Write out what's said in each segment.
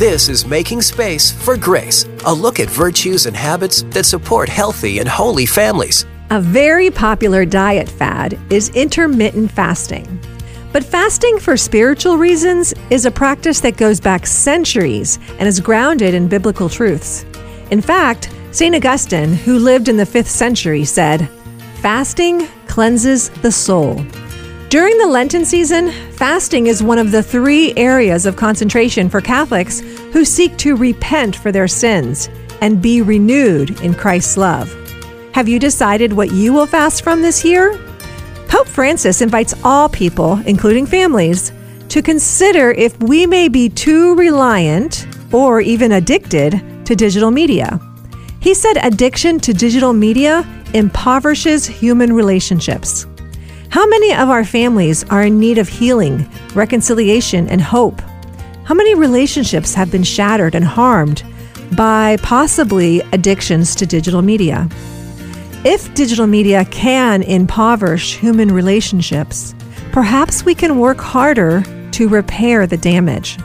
This is Making Space for Grace, a look at virtues and habits that support healthy and holy families. A very popular diet fad is intermittent fasting. But fasting for spiritual reasons is a practice that goes back centuries and is grounded in biblical truths. In fact, St. Augustine, who lived in the 5th century, said, Fasting cleanses the soul. During the Lenten season, fasting is one of the three areas of concentration for Catholics who seek to repent for their sins and be renewed in Christ's love. Have you decided what you will fast from this year? Pope Francis invites all people, including families, to consider if we may be too reliant or even addicted to digital media. He said addiction to digital media impoverishes human relationships. How many of our families are in need of healing, reconciliation, and hope? How many relationships have been shattered and harmed by possibly addictions to digital media? If digital media can impoverish human relationships, perhaps we can work harder to repair the damage.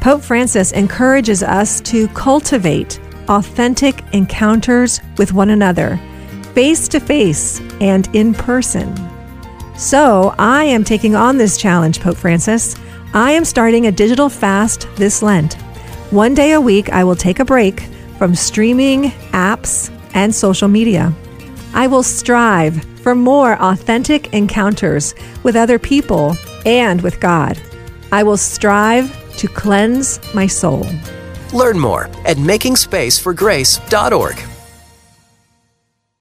Pope Francis encourages us to cultivate authentic encounters with one another, face to face and in person. So, I am taking on this challenge, Pope Francis. I am starting a digital fast this Lent. One day a week, I will take a break from streaming, apps, and social media. I will strive for more authentic encounters with other people and with God. I will strive to cleanse my soul. Learn more at makingspaceforgrace.org.